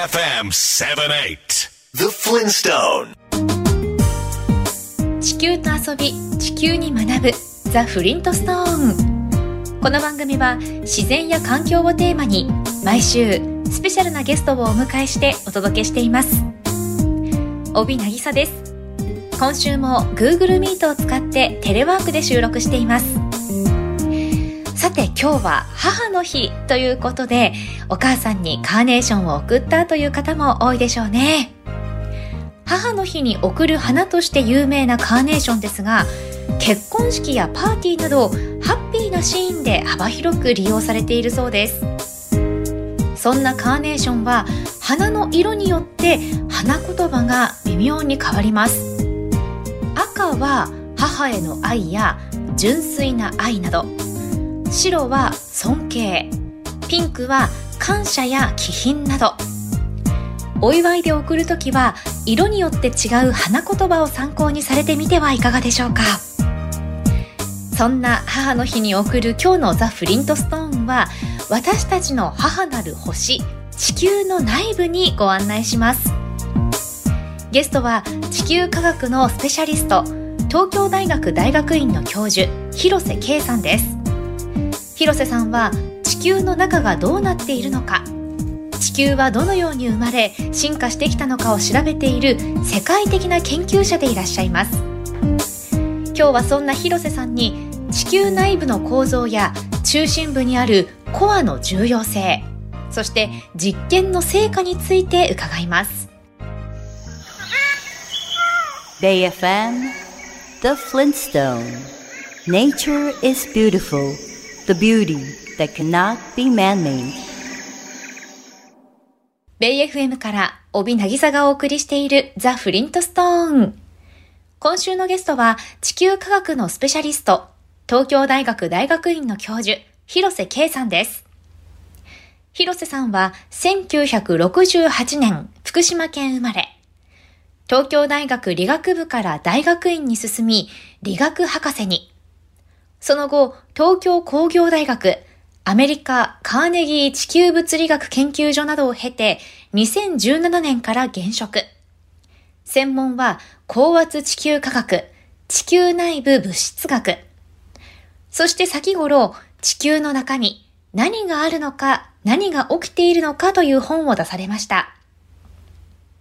AFM 78 The Flintstone 地球と遊び地球に学ぶザ・フリントストーンこの番組は自然や環境をテーマに毎週スペシャルなゲストをお迎えしてお届けしています。帯渚です。今週も Google Meet を使ってテレワークで収録していますさて今日は母の日ということでお母さんにカーネーションを送ったという方も多いでしょうね。母の日に贈る花として有名なカーネーションですが結婚式やパーティーなどハッピーなシーンで幅広く利用されているそうです。そんなカーネーションは花の色によって花言葉が微妙に変わります。赤は母への愛や純粋な愛など。白は尊敬。ピンクは感謝や気品など。お祝いで贈るときは色によって違う花言葉を参考にされてみてはいかがでしょうか。そんな母の日に贈る今日のザ・フリントストーンは私たちの母なる星地球の内部にご案内します。ゲストは地球科学のスペシャリスト東京大学大学院の教授広瀬圭さんです。広瀬さんは地球の中がどうなっているのか。地球はどのように生まれ進化してきたのかを調べている世界的な研究者でいらっしゃいます。今日はそんな広瀬さんに地球内部の構造や中心部にあるコアの重要性そして実験の成果について伺います。BayFM The Flintstone. Nature is beautiful. The beauty that cannot be man-made. ベイ FM から帯渚がお送りしているザ・フリントストーン今週のゲストは地球科学のスペシャリスト東京大学大学院の教授広瀬圭さんです。広瀬さんは1968年福島県生まれ。東京大学理学部から大学院に進み、理学博士に。その後、東京工業大学、アメリカカーネギー地球物理学研究所などを経て、2017年から現職。専門は高圧地球科学、地球内部物質学。そして先頃、地球の中に何があるのか、何が起きているのかという本を出されました。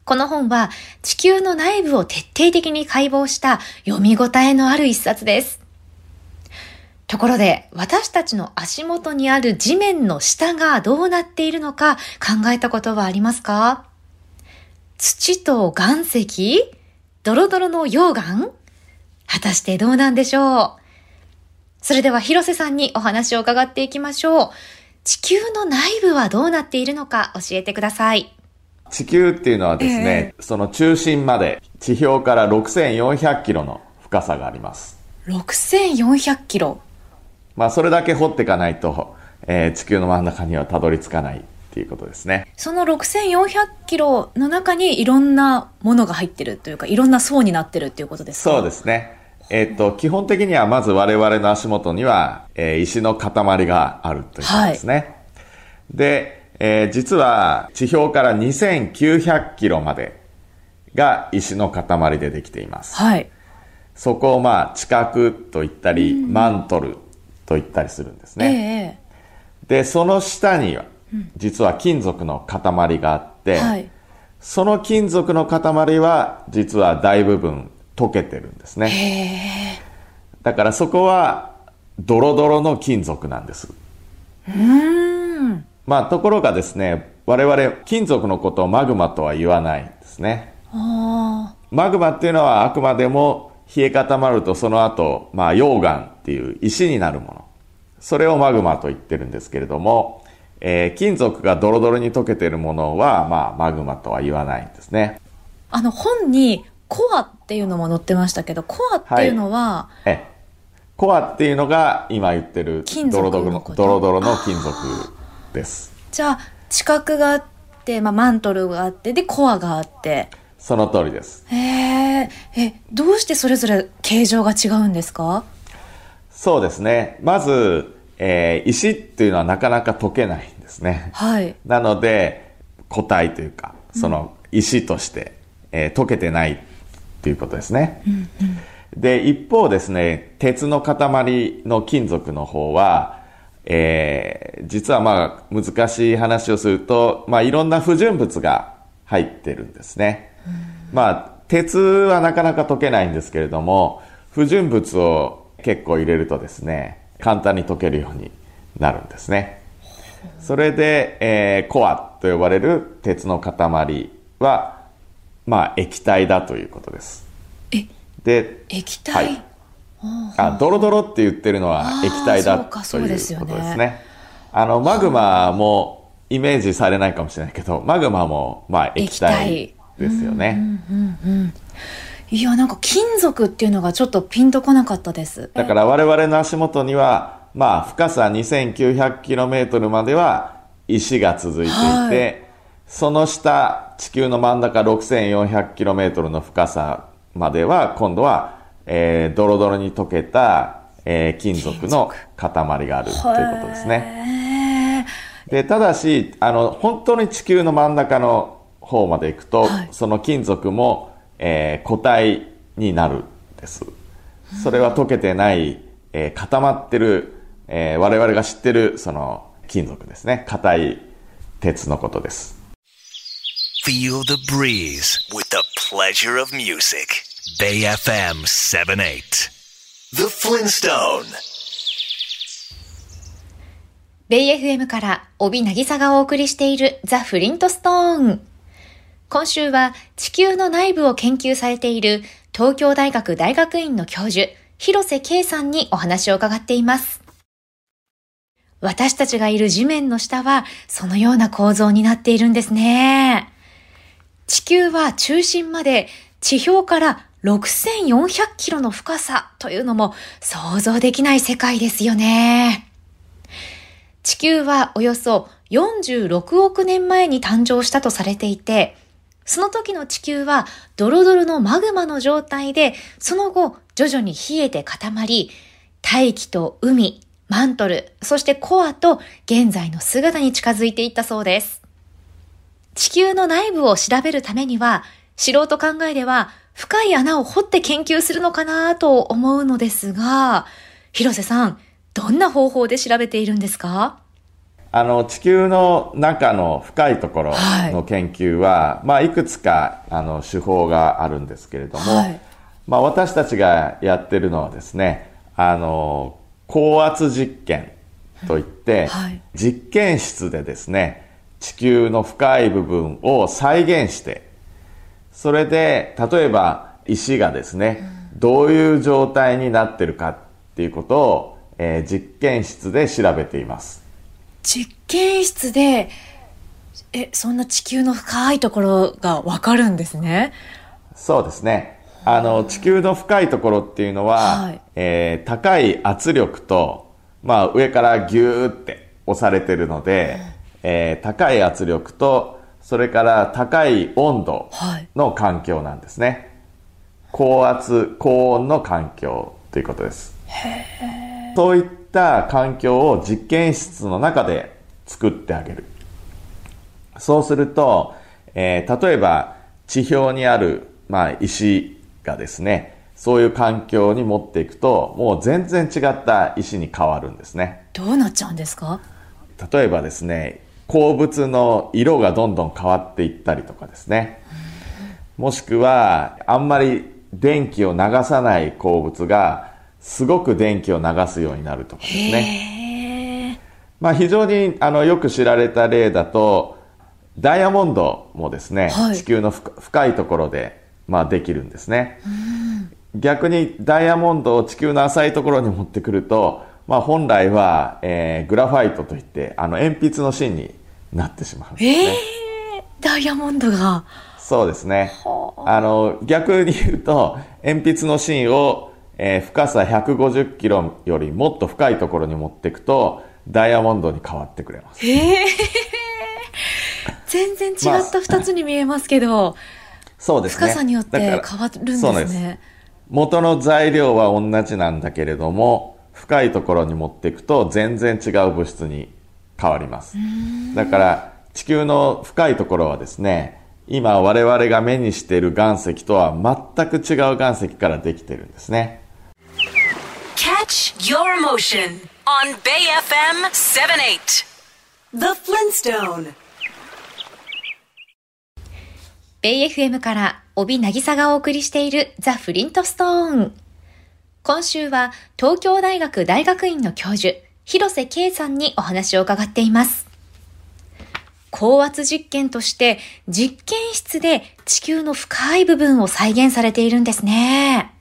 この本は地球の内部を徹底的に解剖した読み応えのある一冊です。ところで、私たちの足元にある地面の下がどうなっているのか考えたことはありますか？土と岩石？ドロドロの溶岩？果たしてどうなんでしょう？それでは広瀬さんにお話を伺っていきましょう。地球の内部はどうなっているのか？教えてください。地球っていうのはですね、えー、その中心まで地表から6400キロの深さがあります。6400キロまあそれだけ掘っていかないと、えー、地球の真ん中にはたどり着かないっていうことですね。その6400キロの中にいろんなものが入ってるというか、いろんな層になってるっていうことですか？そうですね。えっ、ー、と、基本的にはまず我々の足元には、えー、石の塊があるということですね。はい、で、えー、実は地表から2900キロまでが石の塊でできています。はい。そこをまあ地殻と言ったり、マントルと言ったりするんですね。えー、で、その下には、実は金属の塊があって、はい、その金属の塊は実は大部分溶けてるんですね。だからそこはドロドロの金属なんです。うんまあ、ところがですね、我々、金属のことをマグマとは言わないんですね。マグマっていうのはあくまでも冷え固まるとその後、まあ、溶岩っていう石になるもの。それをマグマと言ってるんですけれども、えー、金属がドロドロに溶けているものは、まあ、マグマとは言わないんですね。あの、本にコアっていうのも載ってましたけど、コアっていうのは、はい、えコアっていうのが今言ってるドロドロのドロドロの金属です。じゃあ地殻があって、まあ、マントルがあってでコアがあってその通りです。へええどうしてそれぞれ形状が違うんですか？そうですね。まず、えー、石っていうのはなかなか溶けないんですね。はい。なので固体というか、その石として、えー、溶けてないっていうことですね。うんうん、で、一方ですね、鉄の塊の金属の方は、えー、実はまあ難しい話をすると、まあいろんな不純物が入ってるんですね。うん、まあ鉄はなかなか溶けないんですけれども、不純物を結構入れるとですね、簡単に溶けるようになるんですね。それで、えー、コアと呼ばれる鉄の塊は、まあ、液体だということです。で、液体、はい、あ、ドロドロって言ってるのは液体だということですね。あの、マグマもイメージされないかもしれないけど、マグマも、まあ、液体ですよね。いや、なんか金属っていうのがちょっとピンとこなかったです。だから我々の足元には、まあ、深さ 2900km までは石が続いていて、はい、その下、地球の真ん中 6400km の深さまでは、今度は、えー、ドロドロに溶けた、えー、金属の塊があるということですね。で、ただし、あの、本当に地球の真ん中の方まで行くと、はい、その金属も、えー、固体になるんです。それは溶けてない、えー、固まってる、えー、我々が知ってる、その、金属ですね。硬い鉄のことです。Feel the breeze with the pleasure of music. Bay FM 78 The Flintstone ベイ FM から帯渚がお送りしているザ・フリントストーン。今週は地球の内部を研究されている東京大学大学院の教授、広瀬圭さんにお話を伺っています。私たちがいる地面の下はそのような構造になっているんですね。地球は中心まで地表から6400キロの深さというのも想像できない世界ですよね。地球はおよそ46億年前に誕生したとされていて、その時の地球はドロドロのマグマの状態で、その後徐々に冷えて固まり、大気と海、マントル、そしてコアと現在の姿に近づいていったそうです。地球の内部を調べるためには、素人考えでは深い穴を掘って研究するのかなと思うのですが、広瀬さん、どんな方法で調べているんですか？あの地球の中の深いところの研究は、はいまあ、いくつかあの手法があるんですけれども、はい、まあ、私たちがやってるのはですねあの高圧実験といって、はい、実験室でですね地球の深い部分を再現してそれで例えば石がですね、どういう状態になってるかっていうことを、えー、実験室で調べています。実験室で、え、そんな地球の深いところがわかるんですね？そうですね。あの、地球の深いところっていうのは、はい、えー、高い圧力と、まあ上からギューって押されてるので、えー、高い圧力と、それから高い温度の環境なんですね。はい、高圧、高温の環境ということです。そういった環境を実験室の中で作ってあげる。そうすると、えー、例えば地表にある、まあ、石がですね、そういう環境に持っていくと、もう全然違った石に変わるんですね。どうなっちゃうんですか？例えばですね、鉱物の色がどんどん変わっていったりとかですね。もしくは、あんまり電気を流さない鉱物がすごく電気を流すようになるとかですね。まあ非常にあのよく知られた例だと、ダイヤモンドもですね、はい、地球の深いところで、まあ、できるんですね。逆にダイヤモンドを地球の浅いところに持ってくると、まあ、本来は、えー、グラファイトといってあの鉛筆の芯になってしまうんですね。えー、ダイヤモンドがそうですね。あの、逆に言うと、鉛筆の芯を、えー、深さ150キロよりもっと深いところに持っていくと、ダイヤモンドに変わってくれます。へえ全然違った二つに見えますけど、まあ、そうですね。深さによって変わるんですね。元の材料は同じなんだけれども、深いところに持っていくと全然違う物質に変わります。だから、地球の深いところはですね、今我々が目にしている岩石とは全く違う岩石からできてるんですね。Catch your motion on Bay FM 78 The Flintstone ベイ FM から帯渚がお送りしているザ・フリントストーン。今週は東京大学大学院の教授、広瀬圭さんにお話を伺っています。高圧実験として実験室で地球の深い部分を再現されているんですね。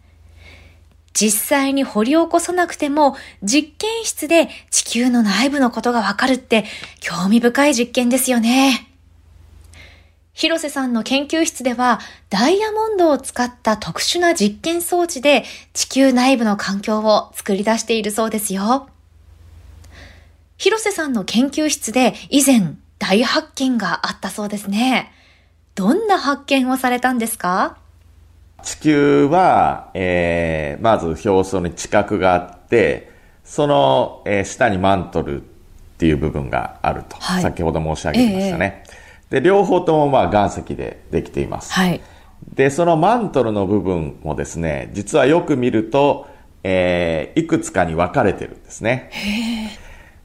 実際に掘り起こさなくても実験室で地球の内部のことがわかるって興味深い実験ですよね。広瀬さんの研究室では、ダイヤモンドを使った特殊な実験装置で地球内部の環境を作り出しているそうですよ。広瀬さんの研究室で以前大発見があったそうですね。どんな発見をされたんですか？地球は、えー、まず表層に地殻があって、その、えー、下にマントルっていう部分があると、はい、先ほど申し上げましたね。えーで、両方ともまあ岩石でできています。はい。で、そのマントルの部分もですね、実はよく見ると、えー、いくつかに分かれてるんですね。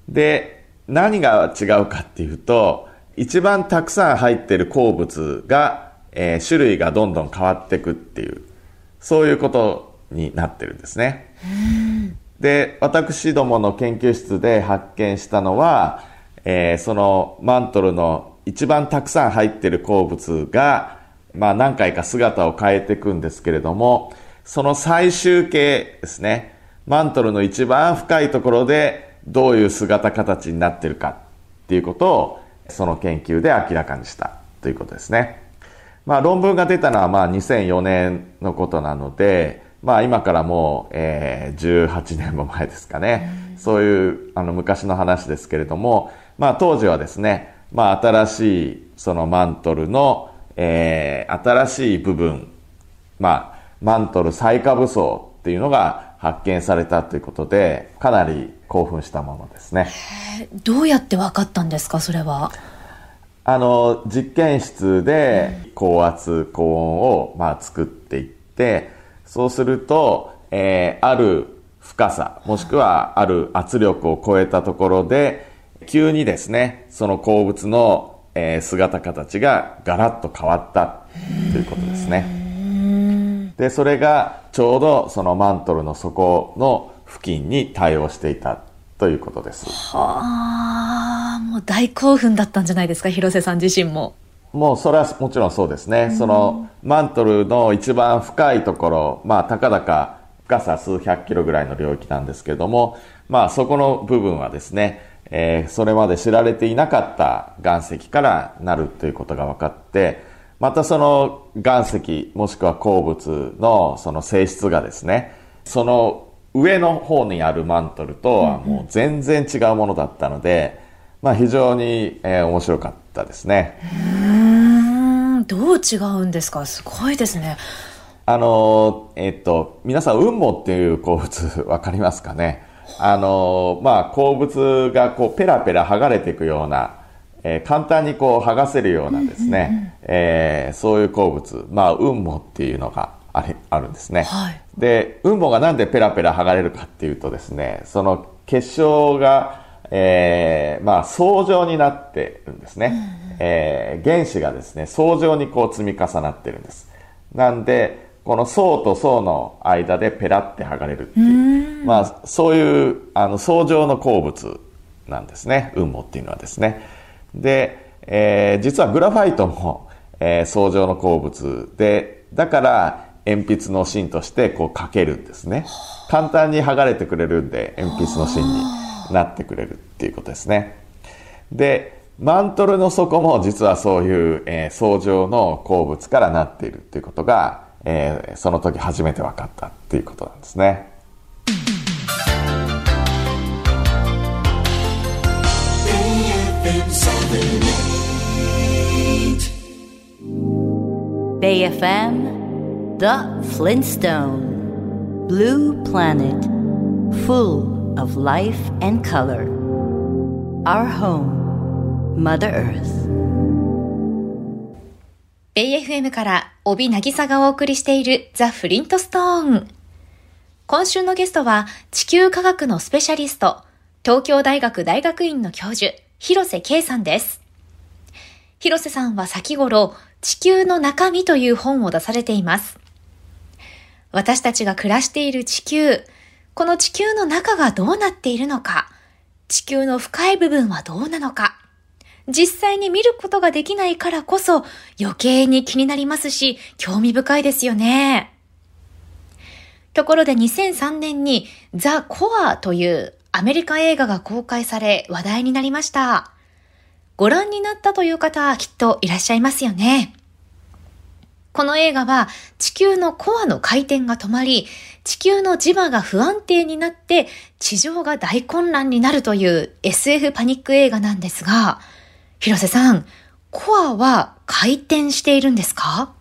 で、何が違うかっていうと、一番たくさん入ってる鉱物が、えー、種類がどんどん変わっていくっていう、そういうことになってるんですね。で、私どもの研究室で発見したのは、えー、そのマントルの一番たくさん入ってる鉱物が、まあ何回か姿を変えていくんですけれども、その最終形ですね、マントルの一番深いところでどういう姿形になってるかっていうことを、その研究で明らかにしたということですね。まあ論文が出たのはまあ2004年のことなので、まあ今からもう、えー、18年も前ですかね。そういうあの昔の話ですけれども、まあ当時はですね、まあ、新しいそのマントルの、えー、新しい部分、まあ、マントル最下部層っていうのが発見されたということで、かなり興奮したものですね。どうやって分かったんですか、それは？あの、実験室で高圧、高温を、まあ、作っていって、そうすると、えー、ある深さ、もしくはある圧力を超えたところで、急にですね、その鉱物の、えー、姿形がガラッと変わったということですね。で、それがちょうどそのマントルの底の付近に対応していたということです。はあ、もう大興奮だったんじゃないですか、広瀬さん自身も。もうそれはもちろんそうですね。そのマントルの一番深いところ、まあ、たかだか深さ数百キロぐらいの領域なんですけれども、まあ、そこの部分はですね、えー、それまで知られていなかった岩石からなるということが分かって、またその岩石もしくは鉱物のその性質がですね、その上の方にあるマントルとはもう全然違うものだったので、まあ非常に、えー、面白かったですね。うんどう違うんですか？すごいですね。あの、えっと、皆さん、雲母っていう鉱物わかりますかね？あの、まあ、鉱物がこうペラペラ剥がれていくような、えー、簡単にこう剥がせるようなですね、えー、そういう鉱物、まあ、雲母っていうのがあれあるんですね。はい、で、雲母がなんでペラペラ剥がれるかっていうとですね、その結晶が、えー、まあ、層状になってるんですね。うん、えー、原子がですね、層状にこう積み重なってるんです。なんで、この層と層の間でペラって剥がれるっていう、まあ、そういうあの層状の鉱物なんですね。雲母っていうのはですね。で、えー、実はグラファイトも、えー、層状の鉱物でだから鉛筆の芯としてこう書けるんですね。簡単に剥がれてくれるんで鉛筆の芯になってくれるっていうことですね。でマントルの底も実はそういう、えー、層状の鉱物からなっているっていうことがえー、その時初めて分かったっていうことなんですね。BAFMThe Flintstone. Blue Planet Full of life and color. Our home Mother Earth AFM から帯渚がお送りしているザ・フリントストーン。今週のゲストは地球科学のスペシャリスト、東京大学大学院の教授、広瀬圭さんです。広瀬さんは先頃、地球の中身という本を出されています。私たちが暮らしている地球、この地球の中がどうなっているのか、地球の深い部分はどうなのか、実際に見ることができないからこそ余計に気になりますし、興味深いですよね。ところで2003年にザ・コアというアメリカ映画が公開され話題になりました。ご覧になったという方はきっといらっしゃいますよね。この映画は地球のコアの回転が止まり、地球の磁場が不安定になって地上が大混乱になるという SF パニック映画なんですが、広瀬さん、コアは回転しているんですか？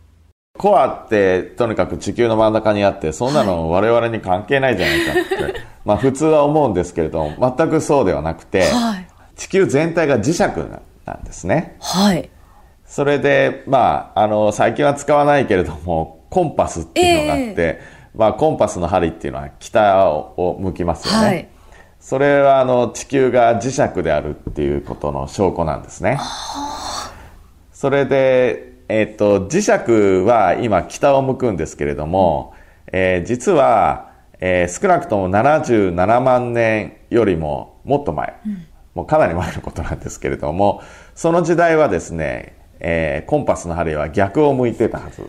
コアってとにかく地球の真ん中にあってそんなの我々に関係ないじゃないかって、はい、まあ普通は思うんですけれども全くそうではなくて、はい、地球全体が磁石なんですね。はい。それで、まあ、あの、最近は使わないけれども、コンパスっていうのがあって、えー、まあ、コンパスの針っていうのは北を向きますよね。はい。それはあの地球が磁石であるっていうことの証拠なんですね。それで、えっ、と、磁石は今北を向くんですけれども、えー、実は、えー、少なくとも77万年よりももっと前、うん、もうかなり前のことなんですけれども、その時代はですね、えー、コンパスの針は逆を向いてたはず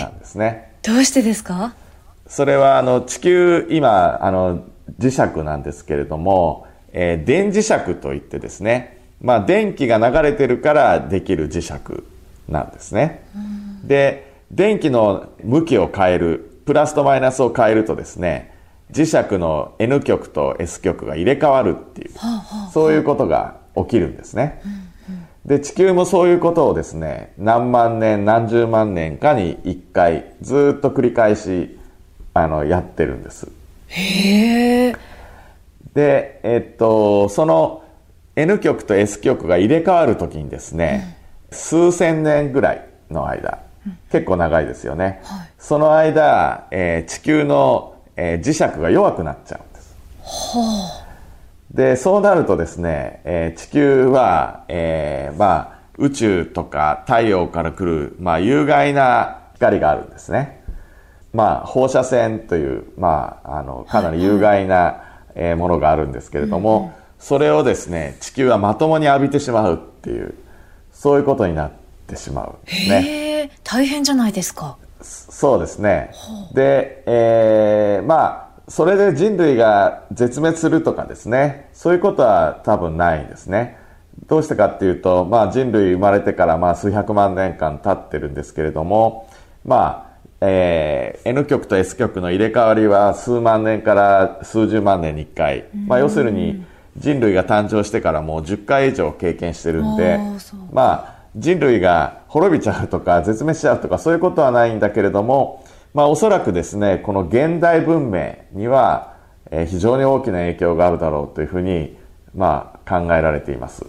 なんですね。どうしてですか？それはあの地球今あの磁石なんですけれども、えー、電磁石といってですね、まあ、電気が流れてるからできる磁石なんですね。で、電気の向きを変える、プラスとマイナスを変えるとですね、磁石の N 極と S 極が入れ替わるっていう、そういうことが起きるんですね。で、地球もそういうことをですね、何万年、何十万年かに一回、ずっと繰り返し、あの、やってるんです。へえ。で、えっと、その N 極と S 極が入れ替わるときにですね、うん、数千年ぐらいの間、うん、結構長いですよね。はい、その間、えー、地球の、えー、磁石が弱くなっちゃうんです。はあ、で、そうなるとですね、えー、地球は、えー、まあ、宇宙とか太陽から来る、まあ、有害な光があるんですね。まあ、放射線という、まあ、あの、かなり有害な、えものがあるんですけれども、それをですね、地球はまともに浴びてしまうっていう、そういうことになってしまうんですね。大変じゃないですか。そうですね。で、えー、まあ、それで人類が絶滅するとかですね、そういうことは多分ないんですね。どうしてかっていうと、まあ人類生まれてからまあ数百万年間経ってるんですけれども、まあ、えー、N 極と S 極の入れ替わりは数万年から数十万年に1回、まあ、要するに人類が誕生してからもう10回以上経験してるんで、まあ、人類が滅びちゃうとか絶滅しちゃうとかそういうことはないんだけれども、まあ、おそらくですねこの現代文明には、えー、非常に大きな影響があるだろうというふうに、まあ、考えられています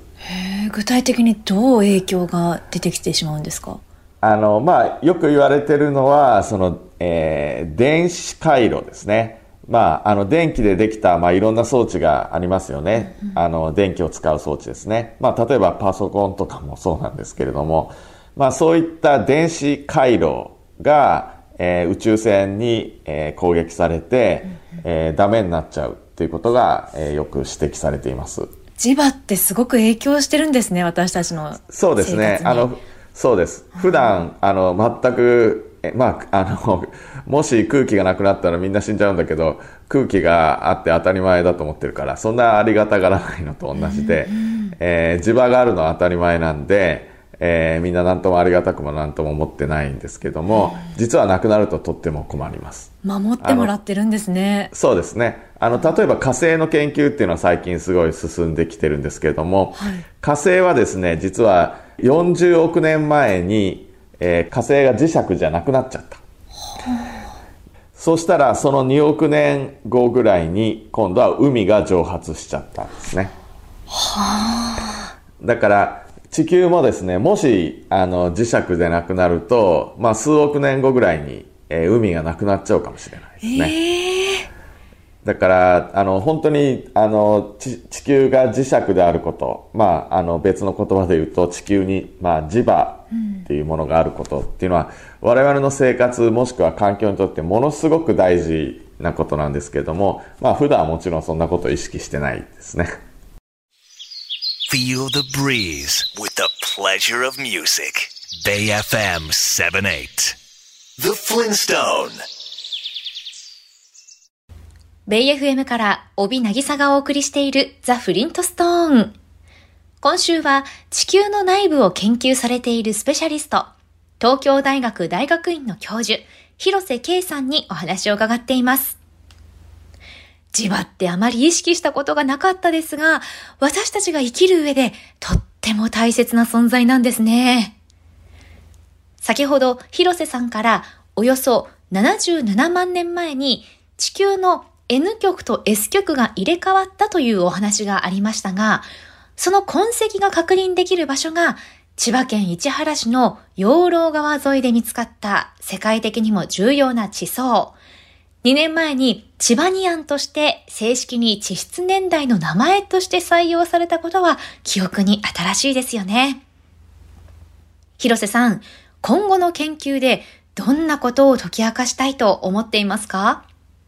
具体的にどう影響が出てきてしまうんですか？あの、まあ、よく言われてるのは、その、えー、電子回路ですね。まあ、あの、電気でできた、まあ、いろんな装置がありますよね。あの、電気を使う装置ですね。まあ、例えばパソコンとかもそうなんですけれども、まあ、そういった電子回路が、えー、宇宙船に、えー、攻撃されて、えー、ダメになっちゃうっていうことが、えー、よく指摘されています。磁場ってすごく影響してるんですね、私たちのそうですね。あの、そうです。普段、あの、全く、えまあ、あの、もし空気がなくなったらみんな死んじゃうんだけど、空気があって当たり前だと思ってるから、そんなありがたがらないのと同じで、えー、磁場があるのは当たり前なんで、えー、みんな何ともありがたくも何とも思ってないんですけども、実はなくなるととっても困ります。守ってもらってるんですね。そうですね。あの、例えば火星の研究っていうのは最近すごい進んできてるんですけれども、はい、火星はですね、実は40億年前に、えー、火星が磁石じゃなくなっちゃった。そしたらその2億年後ぐらいに今度は海が蒸発しちゃったんですね。だから地球もですねもしあの磁石でなくなると、まあ、数億年後ぐらいに、えー、海がなくなっちゃうかもしれないですね。えーだから、あの、本当に、あの、地球が磁石であること、まあ、あの、別の言葉で言うと、地球に、まあ、磁場っていうものがあることっていうのは、うん、我々の生活、もしくは環境にとってものすごく大事なことなんですけれども、まあ、普段はもちろんそんなことを意識してないですね。Feel the breeze with the pleasure of music. Bay FM 78. The Flintstone. ベイ FM から帯渚がお送りしているザ・フリントストーン。今週は地球の内部を研究されているスペシャリスト、東京大学大学院の教授、広瀬圭さんにお話を伺っています。磁場ってあまり意識したことがなかったですが、私たちが生きる上でとっても大切な存在なんですね。先ほど広瀬さんからおよそ77万年前に地球の N 極と S 極が入れ替わったというお話がありましたが、その痕跡が確認できる場所が千葉県市原市の養老川沿いで見つかった世界的にも重要な地層。2年前に千葉ニアンとして正式に地質年代の名前として採用されたことは記憶に新しいですよね。広瀬さん、今後の研究でどんなことを解き明かしたいと思っていますか？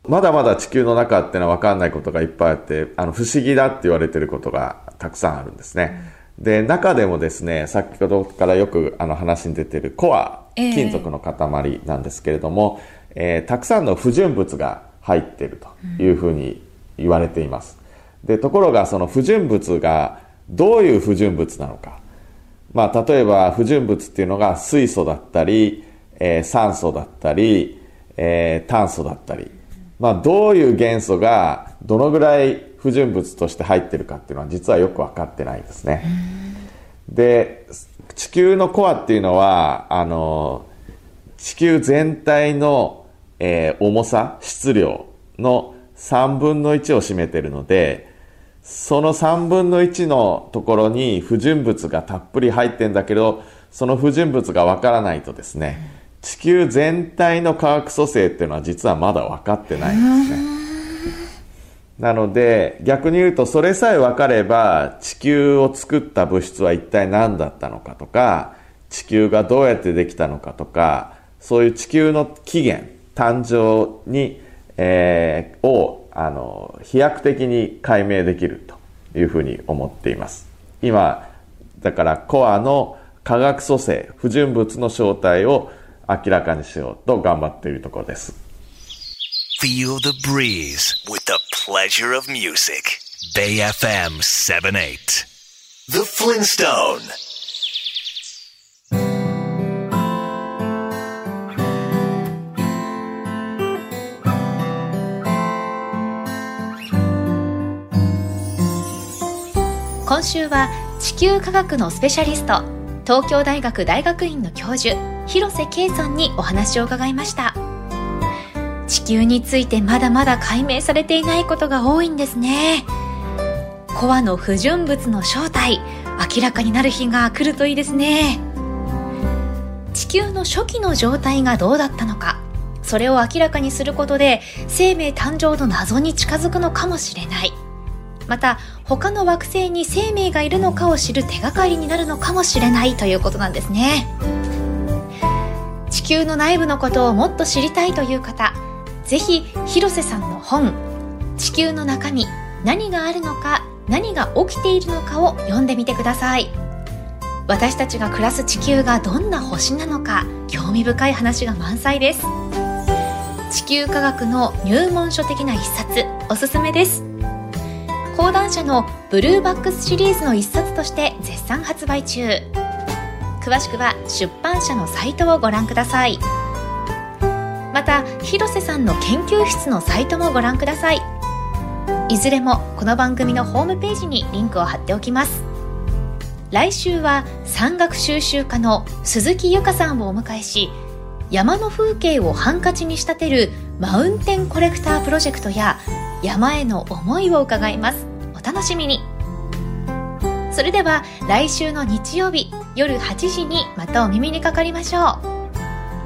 まだまだ地球の中っていうのは分かんないことがいっぱいあって、あの、不思議だって言われてることがたくさんあるんですね。で、中でもですね、先ほどからよくあの話に出てるコア、金属の塊なんですけれども、えー、えたくさんの不純物が入っているというふうに言われています。で、ところがその不純物がどういう不純物なのか。まあ、例えば不純物っていうのが水素だったり、えー、酸素だったり、えー、炭素だったり、まあ、どういう元素がどのぐらい不純物として入ってるかっていうのは実はよく分かってないですね。で、地球のコアっていうのは、あの、地球全体の、えー、重さ、質量の3分の1を占めてるので、その3分の1のところに不純物がたっぷり入ってんだけど、その不純物がわからないとですね、地球全体の化学組成っていうのは実はまだ分かってないんですね。なので逆に言うとそれさえ分かれば地球を作った物質は一体何だったのかとか地球がどうやってできたのかとかそういう地球の起源誕生に、えー、をあの飛躍的に解明できるというふうに思っています今だからコアの化学組成不純物の正体を明らかにしようと頑張っているところです。Feel the breeze with the pleasure of music. Bay FM 78. The Flintstone. 今週は地球科学のスペシャリスト東京大学大学院の教授広瀬圭さんにお話を伺いました。地球についてまだまだ解明されていないことが多いんですね。コアの不純物の正体明らかになる日が来るといいですね。地球の初期の状態がどうだったのかそれを明らかにすることで生命誕生の謎に近づくのかもしれない。また他の惑星に生命がいるのかを知る手がかりになるのかもしれないということなんですね。地球の内部のことをもっと知りたいという方ぜひ広瀬さんの本「地球の中身何があるのか何が起きているのか」を読んでみてください。私たちが暮らす地球がどんな星なのか興味深い話が満載です。地球科学の入門書的な一冊おすすめです。講談社のブルーバックスシリーズの一冊として絶賛発売中。詳しくは出版社のサイトをご覧ください。また広瀬さんの研究室のサイトもご覧ください。いずれもこの番組のホームページにリンクを貼っておきます。来週は山岳収集家の鈴木由香さんをお迎えし山の風景をハンカチに仕立てるマウンテンコレクタープロジェクトや山への思いを伺います。楽しみにそれでは来週の日曜日夜8時にまたお耳にかかりましょ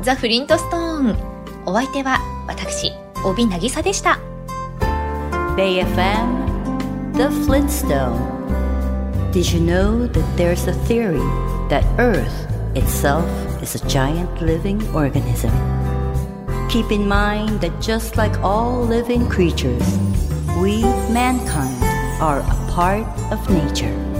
うザ・フリントストーンお相手は私帯渚でした BayFM The Flintstone Did you know that there's a theory that Earth itself is a giant living organism? Keep in mind that just like all living creatures, we, mankind, are a part of nature.